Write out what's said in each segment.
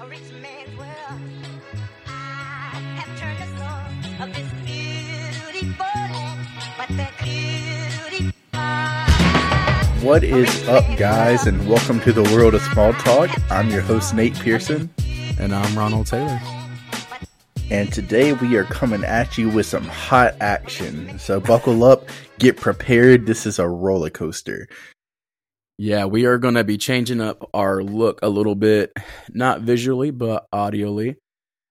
a rich man's world. I have turned the soul of this beautiful land, but that beauty What is up, guys, and welcome to the world of small talk. I'm your host, Nate Pearson, And I'm Ronald Taylor. and today we are coming at you with some hot action. So, buckle up, get prepared. This is a roller coaster. Yeah, we are going to be changing up our look a little bit, not visually, but audioly.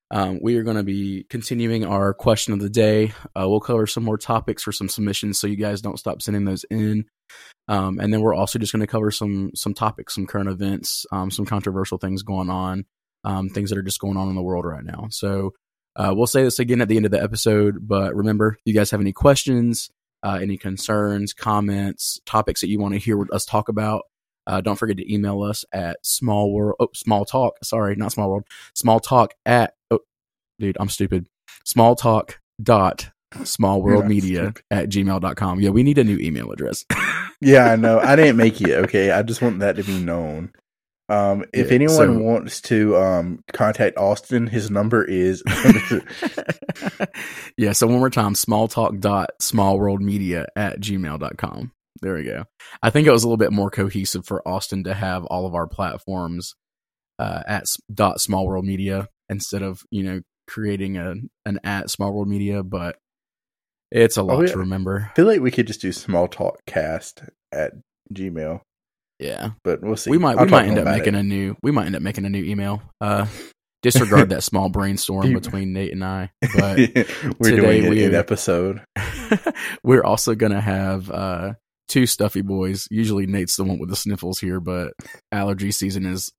Um, we are going to be continuing our question of the day. Uh, we'll cover some more topics for some submissions, so you guys don't stop sending those in. Um, and then we're also just going to cover some some topics, some current events, um, some controversial things going on, um, things that are just going on in the world right now. So uh, we'll say this again at the end of the episode, but remember, if you guys have any questions, uh, any concerns, comments, topics that you want to hear us talk about, uh, don't forget to email us at small world, oh, small talk. Sorry, not small world, small talk at, oh, dude, I'm stupid. Small talk dot smallworldmedia at gmail.com. Yeah, we need a new email address. Yeah, I know. I didn't make it, okay? I just want that to be known. Um, if Yeah, anyone so- wants to um, contact Austin, his number is yeah, so one more time, small talk dot smallworldmedia at gmail.com. There we go. I think it was a little bit more cohesive for Austin to have all of our platforms uh, at dot small world media instead of, you know, creating a an at small world media, but it's a lot Oh, yeah. to remember. I feel like we could just do small talk cast at Gmail, Yeah. but we'll see. We might I'll we might end up making it. a new we might end up making a new email. Uh disregard that small brainstorm between Nate and I. But We're today doing we- in episode. we're also gonna have uh two stuffy boys. Usually Nate's the one with the sniffles here, but allergy season is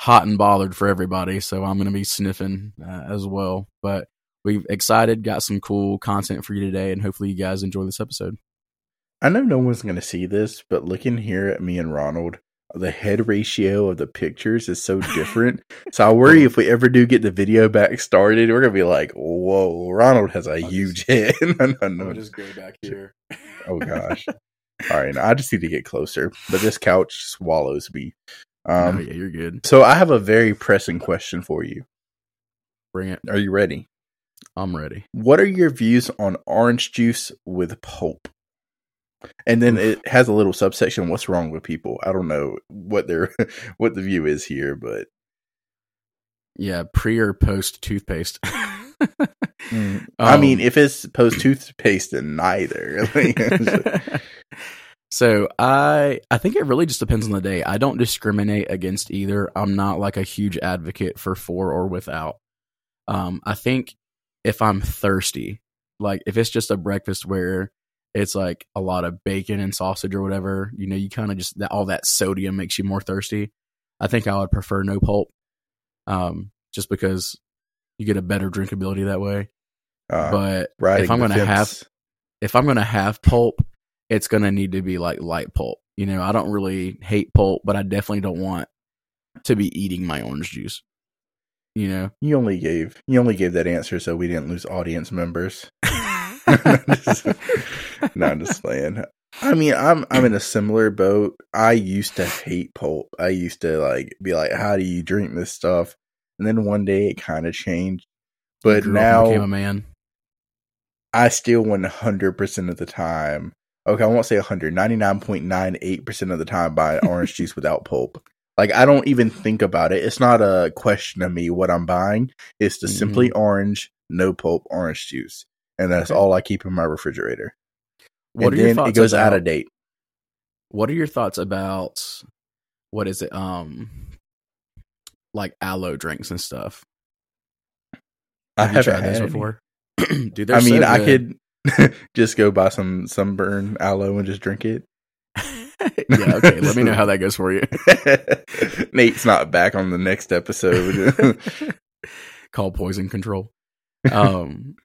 hot and bothered for everybody, so I'm gonna be sniffing uh, as well. But we've excited, got some cool content for you today, and hopefully you guys enjoy this episode. I know no one's going to see this, but looking here at me and Ronald, the head ratio of the pictures is so different. so I worry if we ever do get the video back started, we're going to be like, whoa, Ronald has a I'll huge head. no, no, no. just go back here. Oh, gosh. All right. I just need to get closer, but this couch swallows me. Um, oh, yeah, you're good. So I have a very pressing question for you. Bring it. Are you ready? I'm ready. What are your views on orange juice with pulp? And then it has a little subsection. What's wrong with people? I don't know what their what the view is here, but Yeah, pre or post toothpaste. I mean, Um, if it's post toothpaste, then neither. so I I think it really just depends on the day. I don't discriminate against either. I'm not like a huge advocate for for or without. Um, I think if I'm thirsty, like if it's just a breakfast where it's like a lot of bacon and sausage or whatever, you know, you kind of just that all that sodium makes you more thirsty. I think I would prefer no pulp, um, just because you get a better drinkability that way. uh, but if I'm gonna have if I'm gonna have pulp, it's gonna need to be like light pulp. You know, I don't really hate pulp, but I definitely don't want to be eating my orange juice. You know, you only gave you only gave that answer so we didn't lose audience members. no, I'm just playing. I mean, I'm I'm in a similar boat. I used to hate pulp. I used to like be like, "How do you drink this stuff?" And then one day it kind of changed. But and became a now man. I still 100 percent of the time. Okay, I won't say 100. 99.98 percent of the time buy orange juice without pulp. Like I don't even think about it. It's not a question of me what I'm buying. It's the Mhm. simply orange, no pulp orange juice, and that's Okay. all I keep in my refrigerator. What and are your then thoughts it goes about, out of date. What are your thoughts about what is it? Um, like aloe drinks and stuff. I Have you haven't tried had before? Dude, I mean, so I could just go buy some sunburn aloe and just drink it. yeah, okay. Let me know how that goes for you. Nate's not back on the next episode. Call poison control. Um,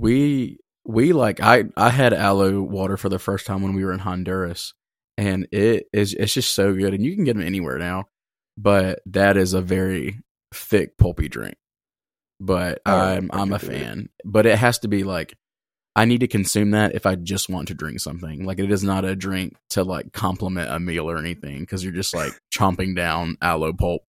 we we like I I had aloe water for the first time when we were in Honduras, and it is it's just so good, and you can get them anywhere now. But that is a very thick pulpy drink. But Oh, I'm I'm a do it. fan. But it has to be like I need to consume that if I just want to drink something. Like it is not a drink to like complement a meal or anything because you're just like chomping down aloe pulp.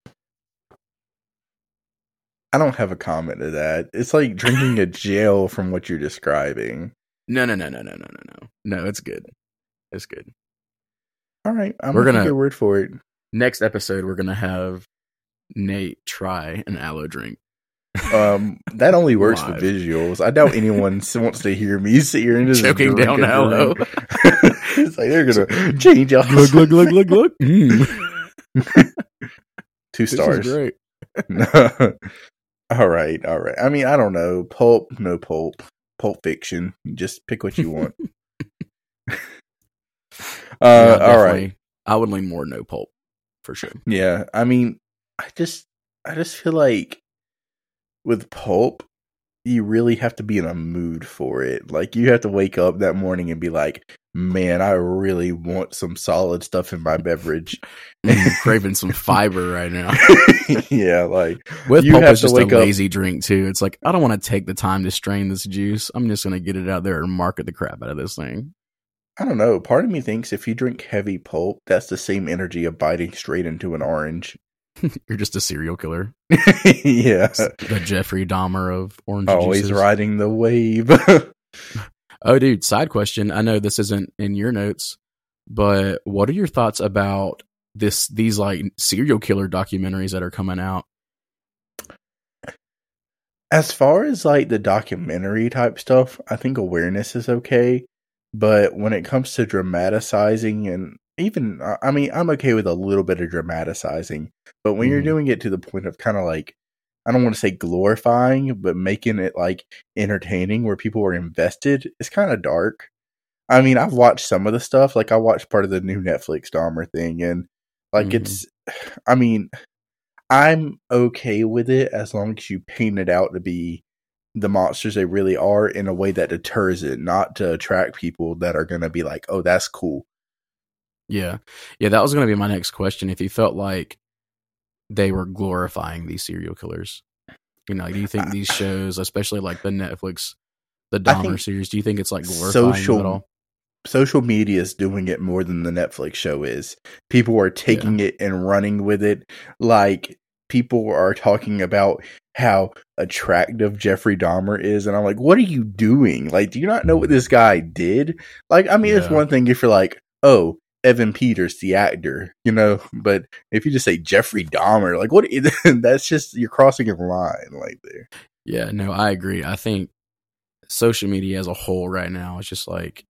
I don't have a comment to that. It's like drinking a jail from what you're describing. No, no, no, no, no, no, no, no. No, it's good. It's good. All right, I'm We're gonna take your word for it. Next episode, we're gonna have Nate try an aloe drink. Um, that only works for visuals. I doubt anyone wants to hear me sit here and just Choking down aloe. it's like they're gonna change us. glug look, look, look, look. Mm. Two stars. great. All right, all right. I mean, I don't know. Pulp, no pulp. Pulp fiction. Just pick what you want. uh, Yeah, all right. I would lean more no pulp for sure. Yeah, I mean, I just, I just feel like with pulp, you really have to be in a mood for it. Like you have to wake up that morning and be like, "Man, I really want some solid stuff in my beverage." I'm craving some fiber right now. yeah, like With You pulp, have it's just a wake up- lazy drink too. It's like I don't want to take the time to strain this juice. I'm just gonna get it out there and market the crap out of this thing. I don't know. Part of me thinks if you drink heavy pulp, that's the same energy of biting straight into an orange. You're just a serial killer, yeah, the Jeffrey Dahmer of orange always juices. riding the wave. Oh, dude, side question. I know this isn't in your notes, but what are your thoughts about this? These like serial killer documentaries that are coming out. as far as like the documentary type stuff, I think awareness is okay. But when it comes to dramatizing and even, I- mean, I'm okay with a little bit of dramatizing. But when you're Mhm. doing it to the point of kind of like, I don't want to say glorifying, but making it like entertaining where people are invested, it's kind of dark. I mean, I've watched some of the stuff. Like, I watched part of the new Netflix Dahmer thing, and like, Mhm. it's, I mean, I'm okay with it as long as you paint it out to be the monsters they really are in a way that deters it, not to attract people that are going to be like, oh, that's cool. Yeah. Yeah, that was going to be my next question. If you felt like they were glorifying these serial killers, you know, do you think these shows, especially like the Netflix, the Dahmer series, do you think it's like glorifying social- them at all? Social media is doing it more than the Netflix show is. People are taking it and running with it. Like, people are talking about how attractive Jeffrey Dahmer is. And I'm like, what are you doing? Like, do you not know what mm-hmm. this guy did? Like, I mean, it's one thing if you're like, oh, Evan Peters, the actor, you know, but if you just say Jeffrey Dahmer, like, what? that's just, you're crossing a line, like, there. Yeah, no, I agree. I think social media as a whole right now is just like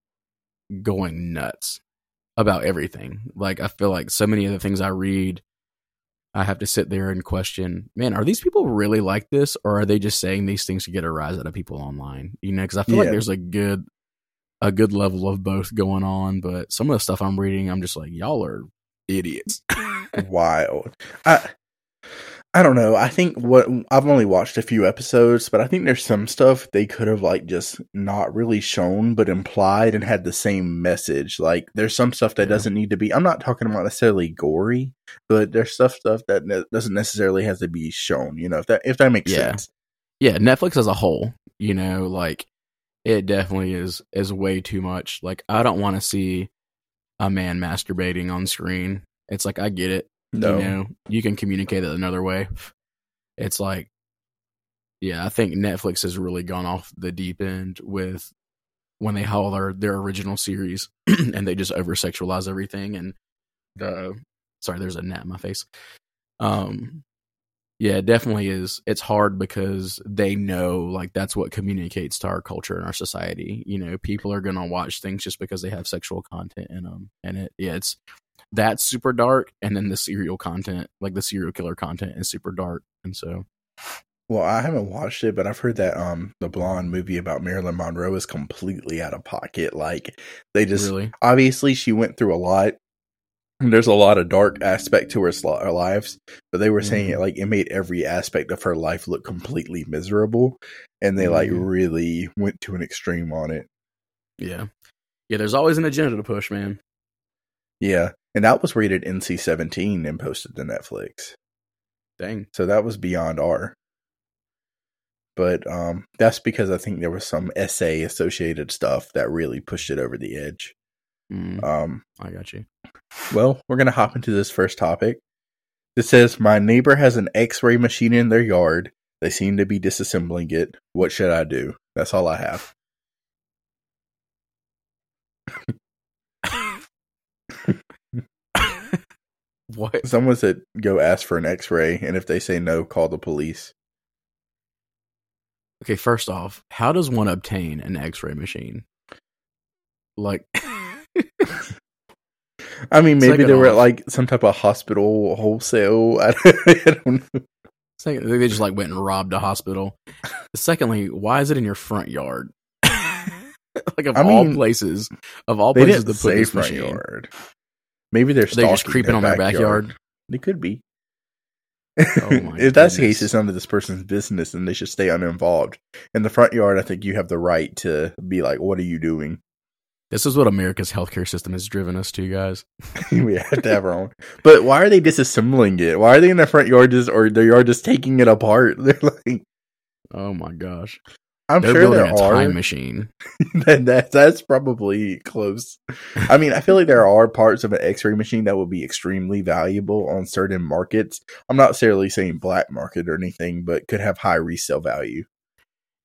going nuts about everything. Like I feel like so many of the things I read, I have to sit there and question, man, are these people really like this or are they just saying these things to get a rise out of people online? You know, cuz I feel like there's a good a good level of both going on, but some of the stuff I'm reading, I'm just like, y'all are idiots. wild. I I don't know. I think what I've only watched a few episodes, but I think there's some stuff they could have like just not really shown but implied and had the same message. Like there's some stuff that Yeah. doesn't need to be I'm not talking about necessarily gory, but there's stuff stuff that ne- doesn't necessarily have to be shown, you know, if that if that makes Yeah. sense. yeah, Netflix as a whole, you know, like it definitely is is way too much. Like I don't want to see a man masturbating on screen. It's like I get it. No. You know, you can communicate it another way. It's like yeah, I think Netflix has really gone off the deep end with when they haul their their original series and they just over sexualize everything and the sorry, there's a gnat in my face. Um yeah, it definitely is. It's hard because they know like that's what communicates to our culture and our society. You know, people are gonna watch things just because they have sexual content in them, and it yeah, it's that's super dark, and then the serial content, like the serial killer content, is super dark, and so Well, I haven't watched it, but I've heard that um the blonde movie about Marilyn Monroe is completely out of pocket. Like they just really, obviously she went through a lot. There's a lot of dark aspect to her, sl- her lives, but they were saying Mhm. it like it made every aspect of her life look completely miserable, and they like Mhm. really went to an extreme on it. yeah, yeah. There's always an agenda to push, man. Yeah, and that was rated NC-17 and posted to Netflix, Dang, so that was beyond R. But um, that's because I think there was some essay associated stuff that really pushed it over the edge. Mm, Um, I got you. Well, we're going to hop into this first topic. It says My neighbor has an x ray machine in their yard. They seem to be disassembling it. What should I do? That's all I have. what? Someone said go ask for an X-ray, and if they say no, call the police. Okay, first off, how does one obtain an X-ray machine? Like, I mean, maybe they were at like some type of hospital wholesale. I don't, I don't know. second, they just like went and robbed a hospital. Secondly, why is it in your front yard? like of I all mean, places, of all places to put say this front machine. yard. Maybe they're they just creeping on their backyard? They could be. Oh my if that's the case, it's none of this person's business, and they should stay uninvolved. In the front yard, I think you have the right to be like, "What are you doing?" This is what America's healthcare system has driven us to, guys. we have to have our own. But why are they disassembling it? Why are they in their front yard just or their yard just taking it apart? They're like, Oh my gosh, I'm they're sure building there a are. time machine. that, that that's probably close. I mean, I feel like there are parts of an X-ray machine that would be extremely valuable on certain markets. I'm not necessarily saying black market or anything, but could have high resale value.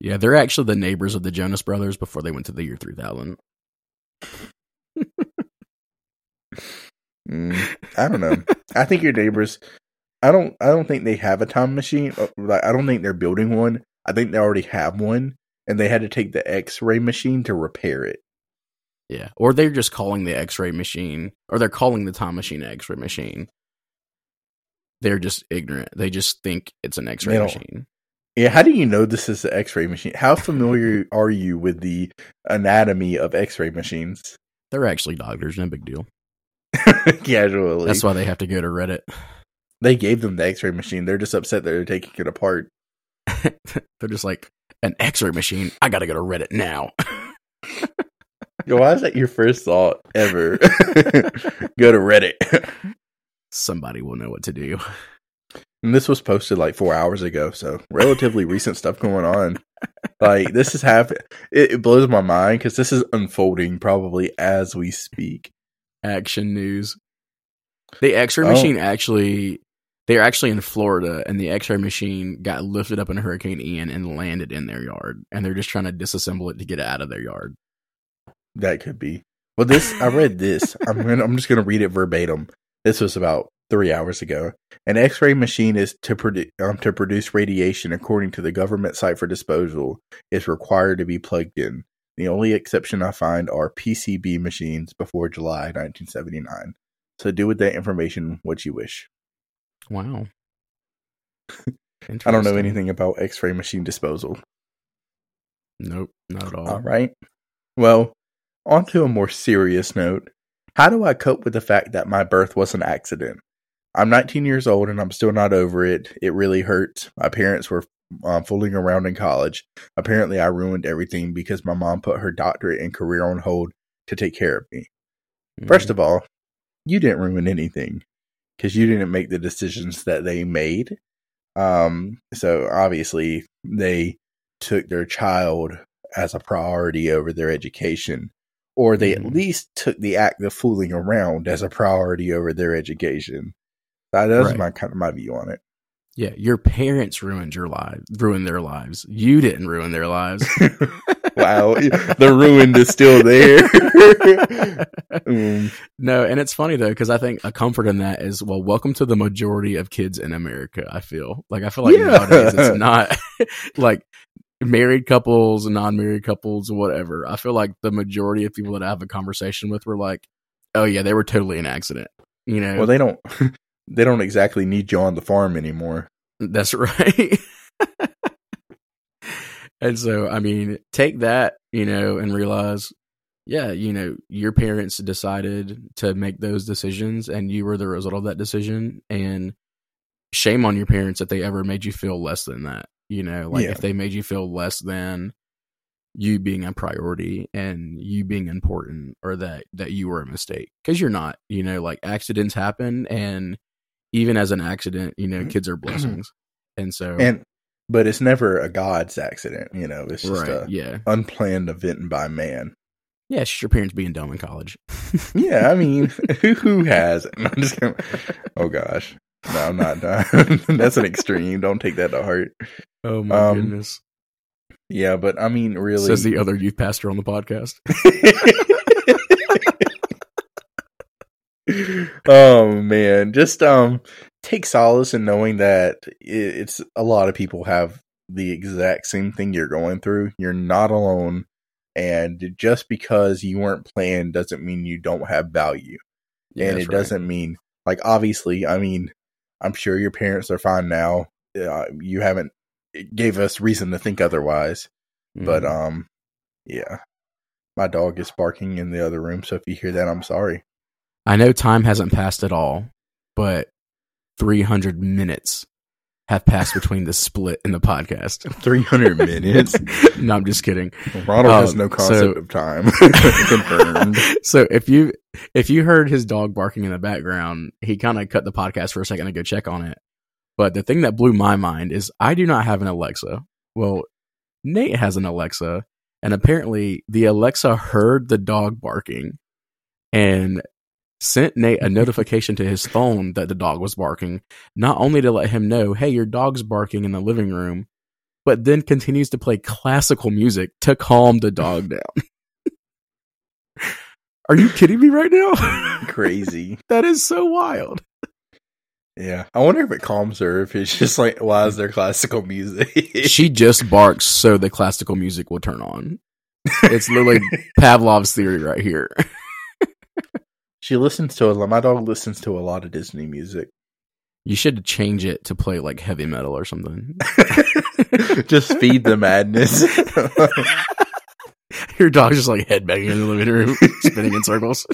Yeah, they're actually the neighbors of the Jonas Brothers before they went to the year 3000. Mm, I don't know. I think your neighbors. I don't. I don't think they have a time machine. Uh, Like, I don't think they're building one. I think they already have one, and they had to take the X-ray machine to repair it. Yeah, or they're just calling the X-ray machine, or they're calling the time machine X-ray machine. They're just ignorant. They just think it's an X-ray machine. Yeah. How do you know this is the X-ray machine? How familiar are you with the anatomy of X-ray machines? They're actually doctors, no big deal. Casually, That's why they have to go to Reddit. they gave them the X-ray machine. They're just upset that they're taking it apart. they're just like an X-ray machine. I gotta go to Reddit now. Yo, Why is that your first thought ever? Go to Reddit. Somebody will know what to do. And this was posted like four hours ago, so relatively recent stuff going on. Like this is happening. It, it blows my mind because this is unfolding probably as we speak. Action news. The X-ray Oh. machine actually. They're actually in Florida, and the X-ray machine got lifted up in Hurricane Ian and landed in their yard, and they're just trying to disassemble it to get it out of their yard. That could be. Well, this I read this. I'm gonna, I'm just gonna read it verbatim. This was about three hours ago. An X-ray machine is to produce um, to produce radiation according to the government site for disposal is required to be plugged in. The only exception I find are PCB machines before July 1979. So do with that information what you wish. Wow. I don't know anything about X-ray machine disposal. Nope, not at all. All right. Well, on to a more serious note. How do I cope with the fact that my birth was an accident? I'm 19 years old and I'm still not over it. It really hurts. My parents were um, fooling around in college. Apparently, I ruined everything because my mom put her doctorate and career on hold to take care of me. First of all, you didn't ruin anything because you didn't make the decisions that they made. Um, so obviously they took their child as a priority over their education, or they at Mhm. least took the act of fooling around as a priority over their education. That, that's Right. my kind of my view on it. yeah, your parents ruined your lives, ruined their lives. You didn't ruin their lives. wow, the ruin is still there. Mm, no, and it's funny though because I think a comfort in that is well, welcome to the majority of kids in America. I feel like I feel like Yeah. nowadays it's not like married couples, non-married couples, whatever. I feel like the majority of people that I have a conversation with were like, "Oh yeah, they were totally an accident." You know, well, they don't. They don't exactly need you on the farm anymore. That's right. and so, I mean, take that, you know, and realize, yeah, you know, your parents decided to make those decisions and you were the result of that decision. And shame on your parents if they ever made you feel less than that. You know, like Yeah. if they made you feel less than you being a priority and you being important or that that you were a mistake because you're not you know like accidents happen and even as an accident you know kids are blessings and so And but it's never a god's accident, you know. It's just right a yeah unplanned event by man. yeah it's just your parents being dumb in college Yeah, I mean, who who has? I'm just gonna, oh gosh, No, I'm not. That's an extreme. Don't take that to heart. Oh my Um, goodness! Yeah, but I mean, really. Says the other youth pastor on the podcast. Oh man, just um take solace in knowing that it's a lot of people have the exact same thing you're going through. You're not alone, and just because you weren't planned doesn't mean you don't have value. Yeah, and it right. doesn't mean like obviously. I mean, I'm sure your parents are fine now. Uh, you haven't it gave us reason to think otherwise. But Mhm. um, yeah, my dog is barking in the other room. So if you hear that, I'm sorry. I know time hasn't passed at all, but 300 minutes have passed between the split and the podcast. 300 minutes. no, I'm just kidding. Ronald has Um, no so- concept of time. Confirmed. So if you if you heard his dog barking in the background, he kind of cut the podcast for a second to go check on it. But the thing that blew my mind is I do not have an Alexa. Well, Nate has an Alexa, and apparently the Alexa heard the dog barking and sent Nate a notification to his phone that the dog was barking, not only to let him know, hey, your dog's barking in the living room, but then continues to play classical music to calm the dog down. Are you kidding me right now? Crazy. that is so wild. Yeah. I wonder if it calms her, if it's just like, why is there classical music? She just barks so the classical music will turn on. It's literally Pavlov's theory right here. She listens to a lot. My dog listens to a lot of Disney music. You should change it to play like heavy metal or something. just feed the madness. Your dog's just like headbanging in the living room, spinning in circles.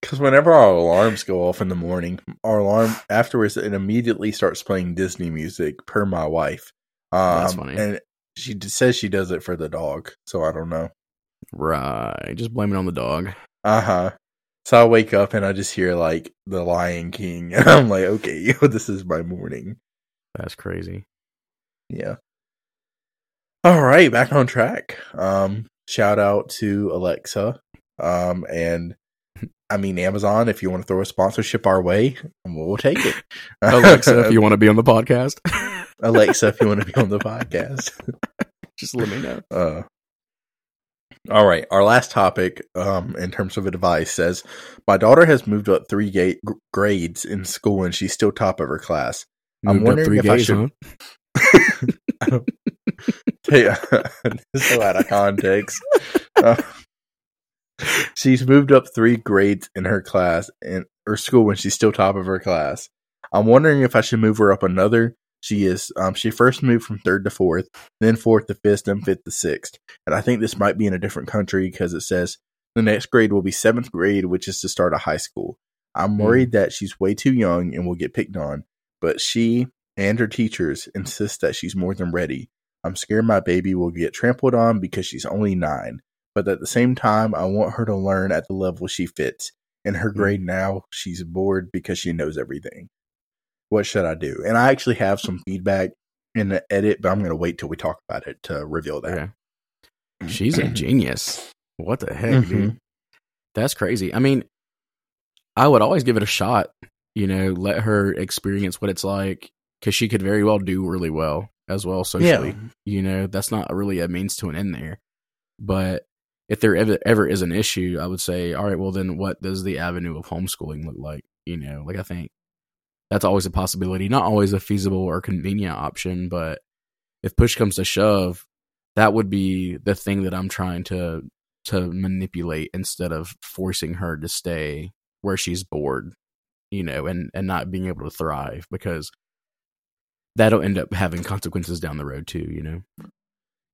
Because whenever our alarms go off in the morning, our alarm afterwards it immediately starts playing Disney music per my wife. Um, That's funny. And she says she does it for the dog, so I don't know. Right. Just blame it on the dog. Uh huh. So I wake up and I just hear like the Lion King, and I'm like, okay, this is my morning. That's crazy. Yeah. All right, back on track. Um, shout out to Alexa. Um, and I mean Amazon. If you want to throw a sponsorship our way, we'll take it. Alexa, if you want to be on the podcast, Alexa, if you want to be on the podcast. just let me know. Uh, all right, our last topic, um, in terms of advice, says my daughter has moved up three ga- grades in school, and she's still top of her class. I'm Moved up wondering three if I gays, should- huh? Hey, so out of context. Uh, she's moved up three grades in her class in her school when she's still top of her class. I'm wondering if I should move her up another. She is. Um, she first moved from third to fourth, then fourth to fifth, then fifth to sixth. And I think this might be in a different country because it says the next grade will be seventh grade, which is to start a high school. I'm worried that she's way too young and will get picked on, but she and her teachers insist that she's more than ready. I'm scared my baby will get trampled on because she's only nine, but at the same time, I want her to learn at the level she fits. In her grade now, she's bored because she knows everything. What should I do? And I actually have some feedback in the edit, but I'm going to wait till we talk about it to reveal that. Okay. She's a genius. What the heck, Mhm. dude? That's crazy. I mean, I would always give it a shot. You know, let her experience what it's like because she could very well do really well as well socially. You know, that's not really a means to an end there. But if there ever ever is an issue, I would say, all right, well then, what does the avenue of homeschooling look like? You know, like I think that's always a possibility, not always a feasible or convenient option, but if push comes to shove, that would be the thing that I'm trying to to manipulate instead of forcing her to stay where she's bored, you know, and and not being able to thrive because that'll end up having consequences down the road too, you know.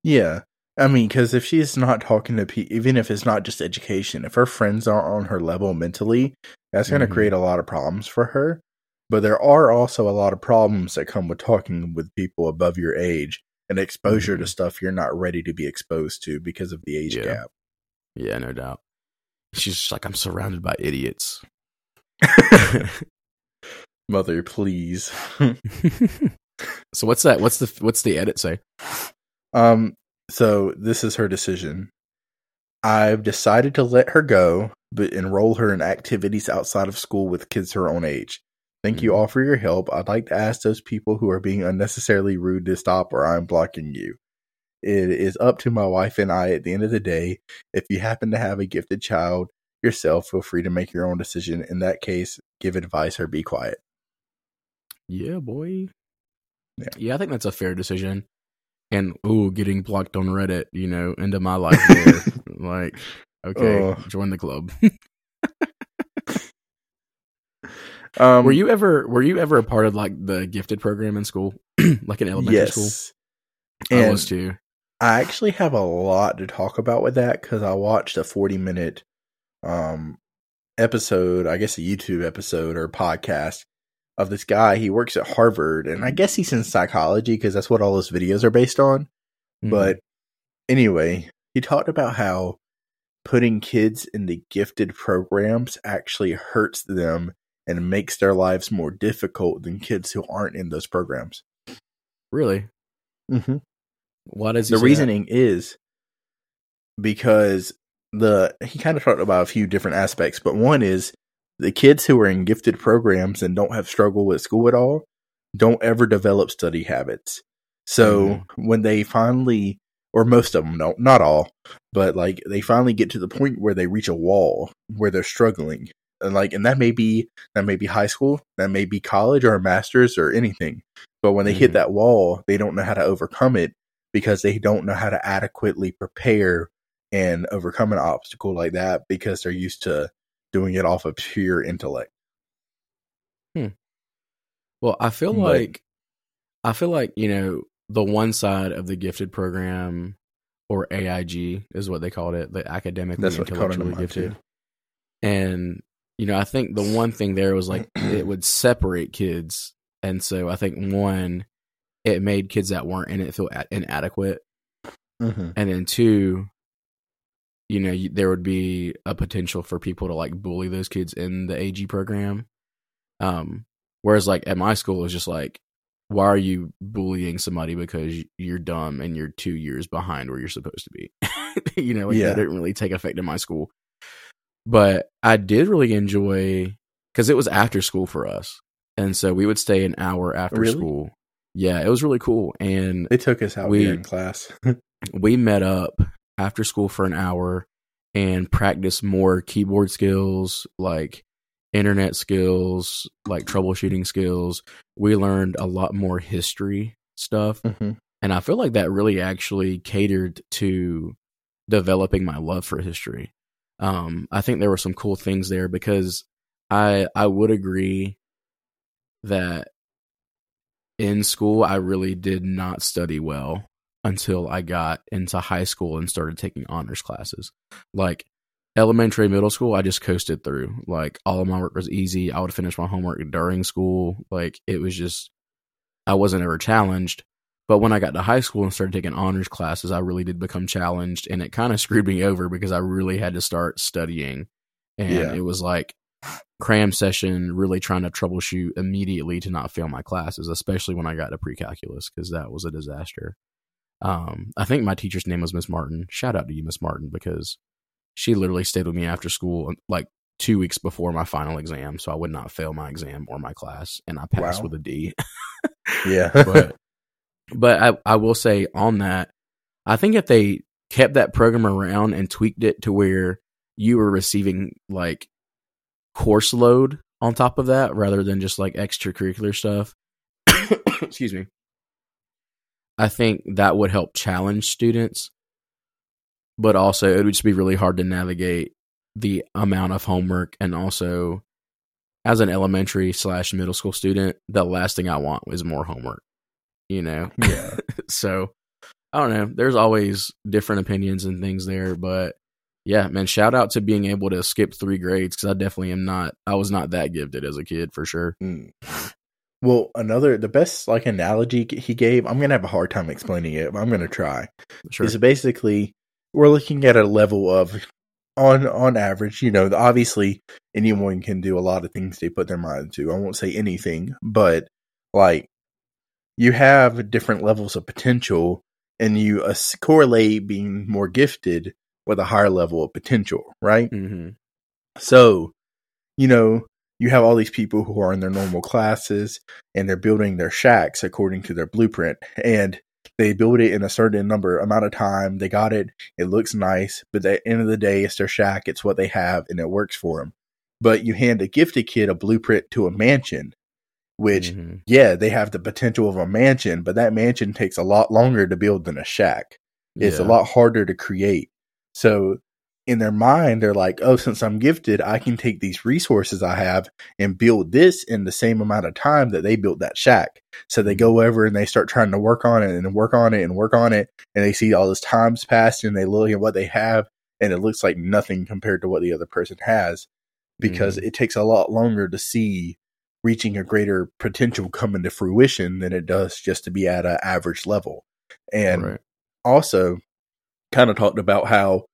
Yeah. I mean, because if she's not talking to people, even if it's not just education, if her friends aren't on her level mentally, that's going to Mhm. create a lot of problems for her. But there are also a lot of problems that come with talking with people above your age and exposure to Mhm. stuff you're not ready to be exposed to because of the age Yeah. gap. Yeah, no doubt. She's just like I'm surrounded by idiots. Mother, please. so what's that? What's the what's the edit say? Um, so this is her decision. I've decided to let her go, but enroll her in activities outside of school with kids her own age. Thank you mm-hmm. all for your help. I'd like to ask those people who are being unnecessarily rude to stop or I'm blocking you. It is up to my wife and I at the end of the day. If you happen to have a gifted child yourself, feel free to make your own decision. In that case, give advice or be quiet. Yeah, boy. Yeah. Yeah, I think that's a fair decision. And ooh, getting blocked on Reddit, you know, into my life there. like, okay, Oh. join the club. Um, were you ever were you ever a part of like the gifted program in school? like in elementary school? yes. I was too. I actually have a lot to talk about with that because I watched a 40 minute um, episode, I guess a YouTube episode or podcast of this guy. He works at Harvard, and I guess he's in psychology because that's what all those videos are based on. Mhm. But anyway, he talked about how putting kids in the gifted programs actually hurts them and makes their lives more difficult than kids who aren't in those programs. really? Mm-hmm. Why does he the reasoning is because the he kind of talked about a few different aspects, but one is the kids who are in gifted programs and don't have struggle with school at all don't ever develop study habits. So Mm-hmm. when they finally, or most of them don't, not all, but like they finally get to the point where they reach a wall where they're struggling, and like, and that may be that may be high school, that may be college or a master's or anything. But when they hit Mhm. that wall, they don't know how to overcome it because they don't know how to adequately prepare and overcome an obstacle like that because they're used to doing it off of pure intellect. hmm. Well, I feel But- like I feel like, you know, the one side of the gifted program or AIG is what they called it, the academically That's what they called it in intellectually mine, too. gifted. And you know, I think the one thing there was like it would separate kids. And so I think one it made kids that weren't in it feel a- inadequate. Mm-hmm. And then two, you know, you, there would be a potential for people to like bully those kids in the AG program. Um, whereas like at my school, it was just like, why are you bullying somebody because you're dumb and you're two years behind where you're supposed to be? you know, like Yeah. that didn't really take effect in my school. But I did really enjoy because it was after school for us, and so we would stay an hour after Really? school. Yeah, it was really cool, and They took us out We- here in class. we met up after school for an hour and practiced more keyboard skills, like internet skills, like troubleshooting skills. We learned a lot more history stuff. mm-hmm. And I feel like that really actually catered to developing my love for history. Um, I think there were some cool things there because I I would agree that in school I really did not study well until I got into high school and started taking honors classes. Like elementary, middle school, I just coasted through. Like all of my work was easy. I would finish my homework during school. Like it was just I wasn't ever challenged. But when I got to high school and started taking honors classes, I really did become challenged and it kind of screwed me over because I really had to start studying. And Yeah. it was like cram session, really trying to troubleshoot immediately to not fail my classes, especially when I got to pre calculus because that was a disaster. Um, I think my teacher's name was Miss Martin. Shout out to you, Miss Martin, because she literally stayed with me after school like two weeks before my final exam, so I would not fail my exam or my class, and I passed Wow. with a D. Yeah. but but I, I will say on that, I think if they kept that program around and tweaked it to where you were receiving like course load on top of that rather than just like extracurricular stuff. Excuse me. I think that would help challenge students, but also it would just be really hard to navigate the amount of homework and also as an elementary slash middle school student, the last thing I want is more homework. You know, yeah. so I don't know. There's always different opinions and things there, but yeah, man, shout out to being able to skip three grades because I definitely am not. I was not that gifted as a kid for sure. Mm. Well, another the best like analogy he gave. I'm gonna have a hard time explaining it, but I'm gonna try. Sure. Is basically we're looking at a level of on on average. You know, obviously anyone can do a lot of things they put their mind to. I won't say anything, but like you have different levels of potential, and you uh, correlate being more gifted with a higher level of potential, right? hmm So, you know, you have all these people who are in their normal classes and they're building their shacks according to their blueprint and they build it in a certain number amount of time. They got it. It looks nice but at the end of the day it's their shack. It's what they have and it works for them but you hand a gifted kid a blueprint to a mansion which Mhm. yeah they have the potential of a mansion but that mansion takes a lot longer to build than a shack it's a lot harder to create. So in their mind, they're like, oh, since I'm gifted, I can take these resources I have and build this in the same amount of time that they built that shack. So they go over and they start trying to work on it and work on it and work on it. And they see all this time's passed and they look at what they have and it looks like nothing compared to what the other person has because Mhm. it takes a lot longer to see reaching a greater potential coming to fruition than it does just to be at an average level. And Right. also kind of talked about how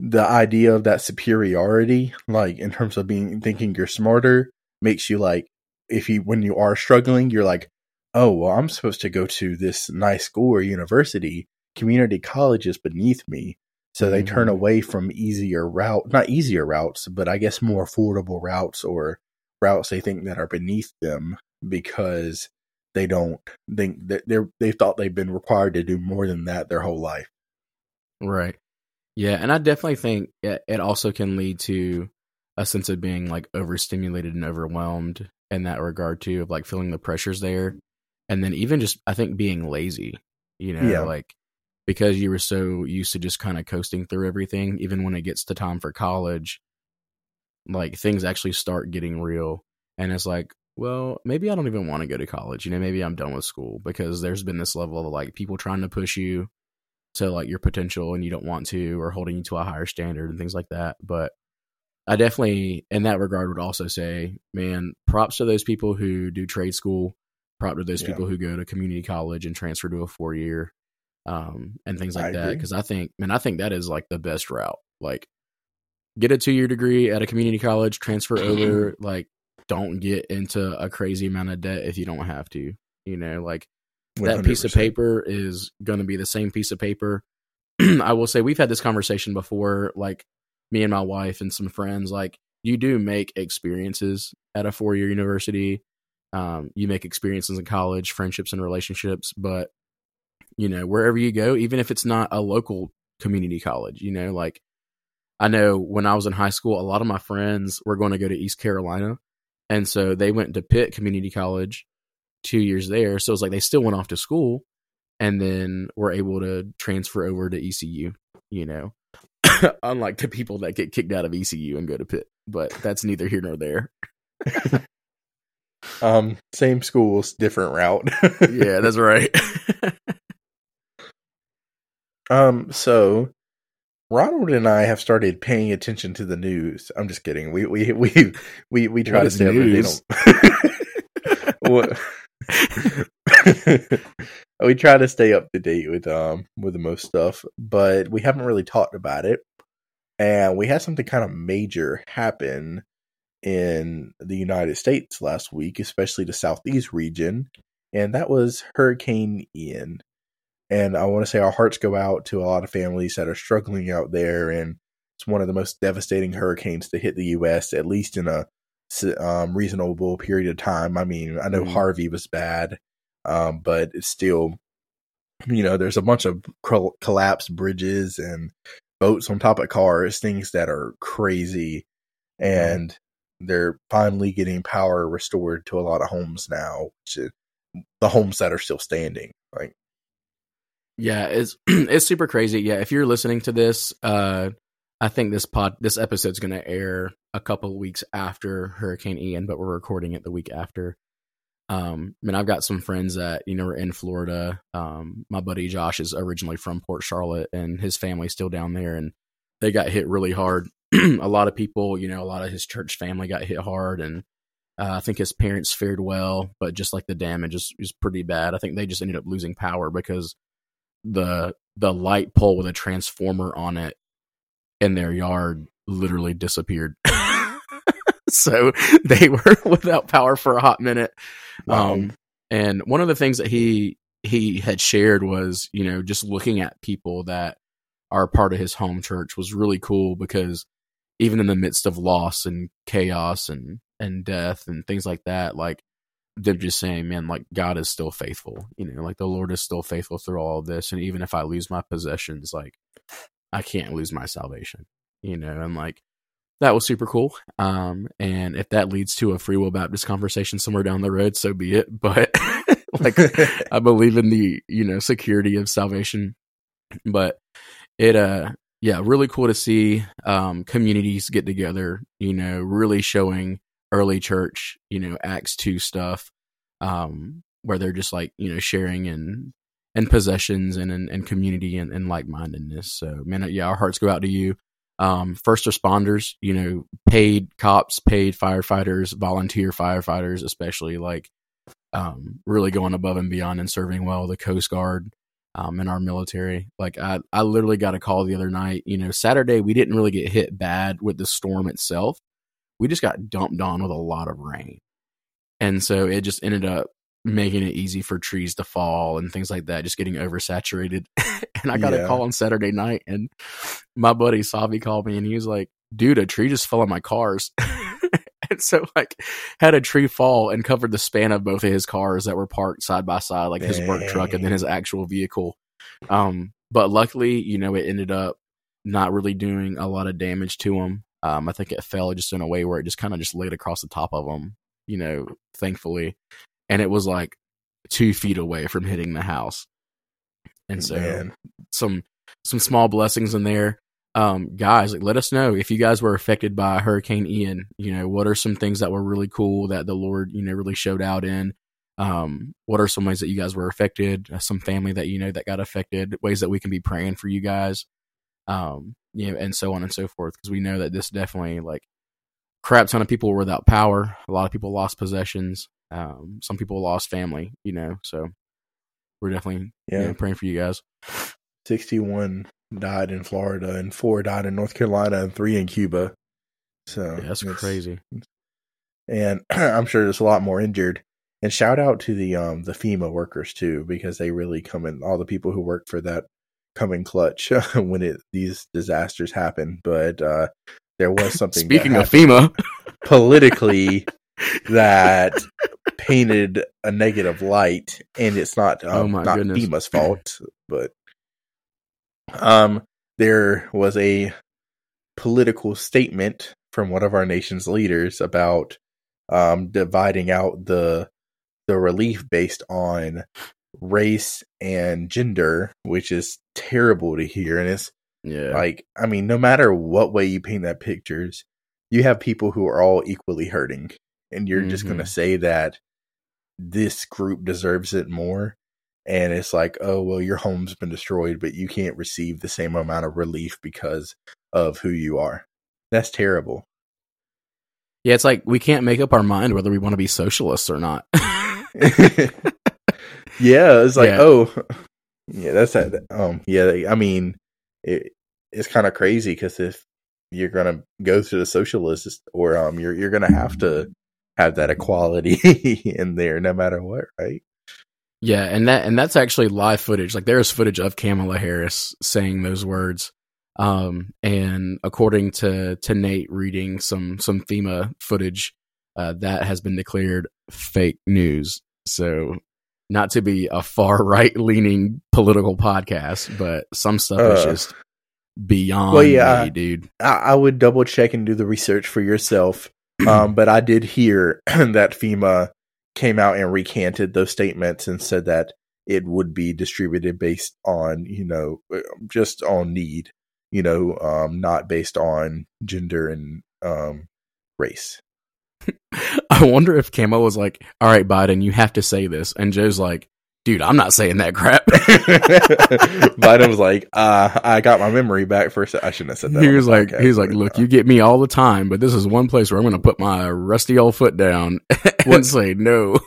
the idea of that superiority, like in terms of being thinking you're smarter, makes you like if you when you are struggling, you're like, oh well, I'm supposed to go to this nice school or university. Community college is beneath me. So they turn Mhm. away from easier route, not easier routes, but I guess more affordable routes or routes they think that are beneath them because they don't think that they're they thought they've been required to do more than that their whole life. Right. Yeah, and I definitely think it, it also can lead to a sense of being like overstimulated and overwhelmed in that regard too, of like feeling the pressures there, and then even just I think being lazy. You know, Yeah. like because you were so used to just kind of coasting through everything, even when it gets to time for college, like things actually start getting real, and it's like. Well, maybe I don't even want to go to college. You know, maybe I'm done with school because there's been this level of like people trying to push you to like your potential and you don't want to or holding you to a higher standard and things like that but i definitely in that regard would also say man props to those people who do trade school prop to those Yeah. people who go to community college and transfer to a four year um and things like I that because i think man i think that is like the best route like get a two year degree at a community college transfer over like don't get into a crazy amount of debt if you don't have to you know like that piece of paper is going to be the same piece of paper. I will say we've had this conversation before, like me and my wife and some friends. Like you do make experiences at a four year university. Um, you make experiences in college, friendships and relationships, but you know wherever you go, even if it's not a local community college, you know, like I know when I was in high school, a lot of my friends were going to go to East Carolina, and so they went to Pitt Community College two years there. So it's like they still went off to school and then were able to transfer over to ECU, you know. Unlike the people that get kicked out of ECU and go to Pitt. But that's neither here nor there. Um, same schools, different route. Yeah, that's right. Um, so Ronald and I have started paying attention to the news. I'm just kidding. We we we we we try What to stay up to news? date. we try to stay up to date with um with the most stuff, but we haven't really talked about it. And we had something kind of major happen in the United States last week, especially the southeast region, and that was Hurricane Ian. And I want to say our hearts go out to a lot of families that are struggling out there. And it's one of the most devastating hurricanes to hit the U.S., at least in a um, reasonable period of time. I mean, I know Mhm. Harvey was bad, um, but it's still, you know, there's a bunch of col- collapsed bridges and boats on top of cars, things that are crazy. And they're finally getting power restored to a lot of homes now, the homes that are still standing. Like, Yeah, it's it's super crazy. Yeah, if you're listening to this, uh I think this pod this episode's going to air a couple weeks after Hurricane Ian, but we're recording it the week after. Um, I mean, I've got some friends that you know are in Florida. Um, my buddy Josh is originally from Port Charlotte, and his family's still down there, and they got hit really hard. a lot of people, you know, a lot of his church family got hit hard, and uh, I think his parents fared well, but just like the damage is is pretty bad. I think they just ended up losing power because the the light pole with a transformer on it in their yard literally disappeared. so they were without power for a hot minute. Wow. Um, and one of the things that he he had shared was, you know, just looking at people that are part of his home church was really cool because even in the midst of loss and chaos and and death and things like that. Like they're just saying, man, like God is still faithful. You know, like the Lord is still faithful through all of this. And even if I lose my possessions, like I can't lose my salvation. You know, and like that was super cool. Um, and if that leads to a free will Baptist conversation somewhere down the road, so be it. But like I believe in the, you know, security of salvation. But it uh yeah, really cool to see um communities get together, you know, really showing early church, you know, Acts 2 stuff, um, where they're just like, you know, sharing and and possessions and and, and community and, and like mindedness. So man, yeah, our hearts go out to you. Um, first responders, you know, paid cops, paid firefighters, volunteer firefighters, especially like um, really going above and beyond and serving well. The Coast Guard, um, in our military. Like I, I literally got a call the other night. You know, Saturday we didn't really get hit bad with the storm itself. We just got dumped on with a lot of rain, and so it just ended up making it easy for trees to fall and things like that, just getting oversaturated. and I got Yeah. a call on Saturday night, and my buddy Savi called me, and he was like, "Dude, a tree just fell on my cars." and so like had a tree fall and covered the span of both of his cars that were parked side by side like his work truck and then his actual vehicle um but luckily you know it ended up not really doing a lot of damage to him um i think it fell just in a way where it just kind of just laid across the top of him you know thankfully and it was like two feet away from hitting the house and so Man. some some small blessings in there. Um, guys, like let us know if you guys were affected by Hurricane Ian. You know, what are some things that were really cool that the Lord, you know, really showed out in? Um, what are some ways that you guys were affected? Uh, Some family that you know that got affected. Ways that we can be praying for you guys. Um, you know, and so on and so forth. Because we know that this definitely like crap ton of people were without power. A lot of people lost possessions. Um, some people lost family. You know, so we're definitely you Yeah. know, praying for you guys. 61 died in Florida and four died in North Carolina and three in Cuba. So Yeah, that's crazy. And I'm sure there's a lot more injured. And shout out to the um the FEMA workers too, because they really come in all the people who work for that come in clutch when it these disasters happen. But uh there was something Speaking of FEMA, politically that painted a negative light and it's not um, Oh my not goodness. FEMA's fault but um there was a political statement from one of our nation's leaders about um dividing out the the relief based on race and gender which is terrible to hear and it's yeah, like, I mean, no matter what way you paint that pictures, you have people who are all equally hurting. And you're just going to mm-hmm. say that this group deserves it more. And it's like, oh, well, your home's been destroyed, but you can't receive the same amount of relief because of who you are. That's terrible. yeah, it's like we can't make up our mind whether we want to be socialists or not. yeah, it's like, Yeah. oh, yeah, that's that. Um, yeah, I mean, it, it's kind of crazy because if you're gonna go through the socialist or um, you're you're gonna have to have that equality in there no matter what, right? yeah, and that and that's actually live footage. Like there's footage of Kamala Harris saying those words. Um, and according to to Nate reading some some FEMA footage, uh, that has been declared fake news. So not to be a far right leaning political podcast, but some stuff is Uh, just beyond well, yeah. me, dude. I, I would double check and do the research for yourself. Um, but I did hear that FEMA came out and recanted those statements and said that it would be distributed based on, you know, uh, just on need, you know, um, not based on gender and um, race. I wonder if Camo was like, "All right, Biden, you have to say this," and Joe's like, "Dude, I'm not saying that crap." Biden was like, uh, I got my memory back for a sec. I shouldn't have said that. he was like, podcast, "He like, look, uh, you get me all the time, but this is one place where I'm going to put my rusty old foot down and What- say no."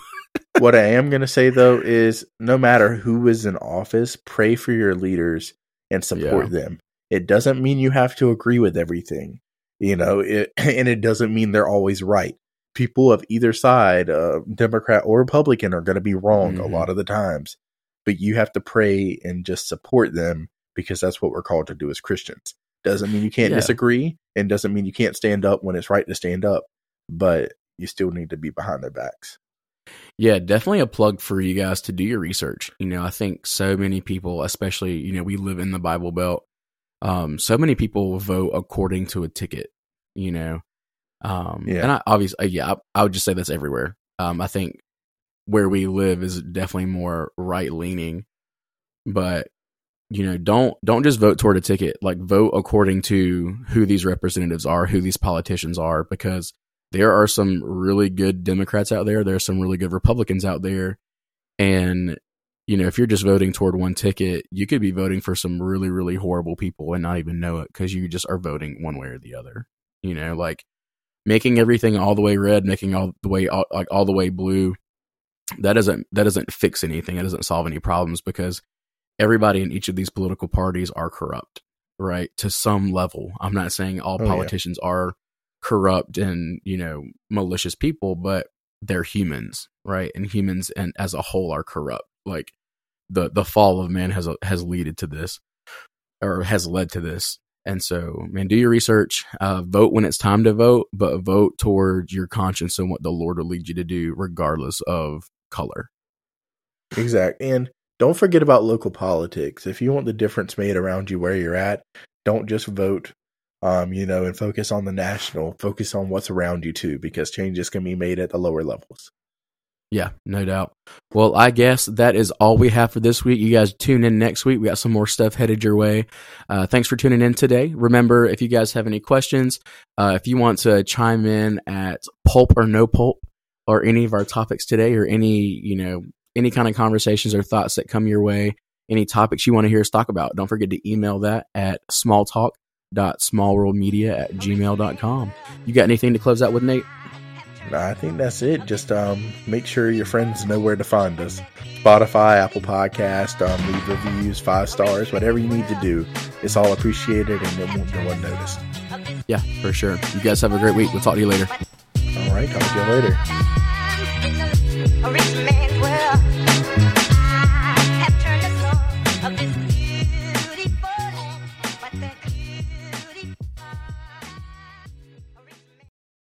what I am going to say though is no matter who is in office, pray for your leaders and support them. It doesn't mean you have to agree with everything, you know, it, and it doesn't mean they're always right. People of either side, uh, Democrat or Republican, are going to be wrong a Mhm. lot of the times, but you have to pray and just support them because that's what we're called to do as Christians. Doesn't mean you can't Yeah. disagree and doesn't mean you can't stand up when it's right to stand up, but you still need to be behind their backs. Yeah, definitely a plug for you guys to do your research. You know, I think so many people, especially, you know, we live in the Bible Belt. Um, so many people vote according to a ticket, you know. Um, Yeah. and I obviously, yeah, I, I would just say that's everywhere. Um, I think where we live is definitely more right leaning, but you know, don't don't just vote toward a ticket. Like vote according to who these representatives are, who these politicians are, because there are some really good Democrats out there. There are some really good Republicans out there, and you know, if you're just voting toward one ticket, you could be voting for some really really horrible people and not even know it because you just are voting one way or the other. You know, like making everything all the way red, making all the way all, like all the way blue. That doesn't that doesn't fix anything. It doesn't solve any problems because everybody in each of these political parties are corrupt, right? To some level. I'm not saying all Oh, yeah. politicians are corrupt and, you know, malicious people, but they're humans, right? And humans and as a whole are corrupt. Like the the fall of man has has led to this or has led to this. And so, man, do your research. Uh, vote when it's time to vote, but vote towards your conscience and what the Lord will lead you to do, regardless of color. Exact. And don't forget about local politics. If you want the difference made around you where you're at, don't just vote, um, you know, and focus on the national. Focus on what's around you too, because changes can be made at the lower levels. Yeah, no doubt. Well, I guess that is all we have for this week. You guys tune in next week. We got some more stuff headed your way. Uh, thanks for tuning in today. Remember, if you guys have any questions, uh, if you want to chime in at pulp or no pulp or any of our topics today or any, you know, any kind of conversations or thoughts that come your way, any topics you want to hear us talk about, don't forget to email that at smalltalk.smallworldmedia at gmail.com. You got anything to close out with, Nate? I think that's it. Just um, make sure your friends know where to find us. Spotify, Apple Podcast, um, leave reviews, five stars, whatever you need to do. It's all appreciated and it won't go unnoticed. Yeah, for sure. You guys have a great week. We'll talk to you later. All right, talk to you later.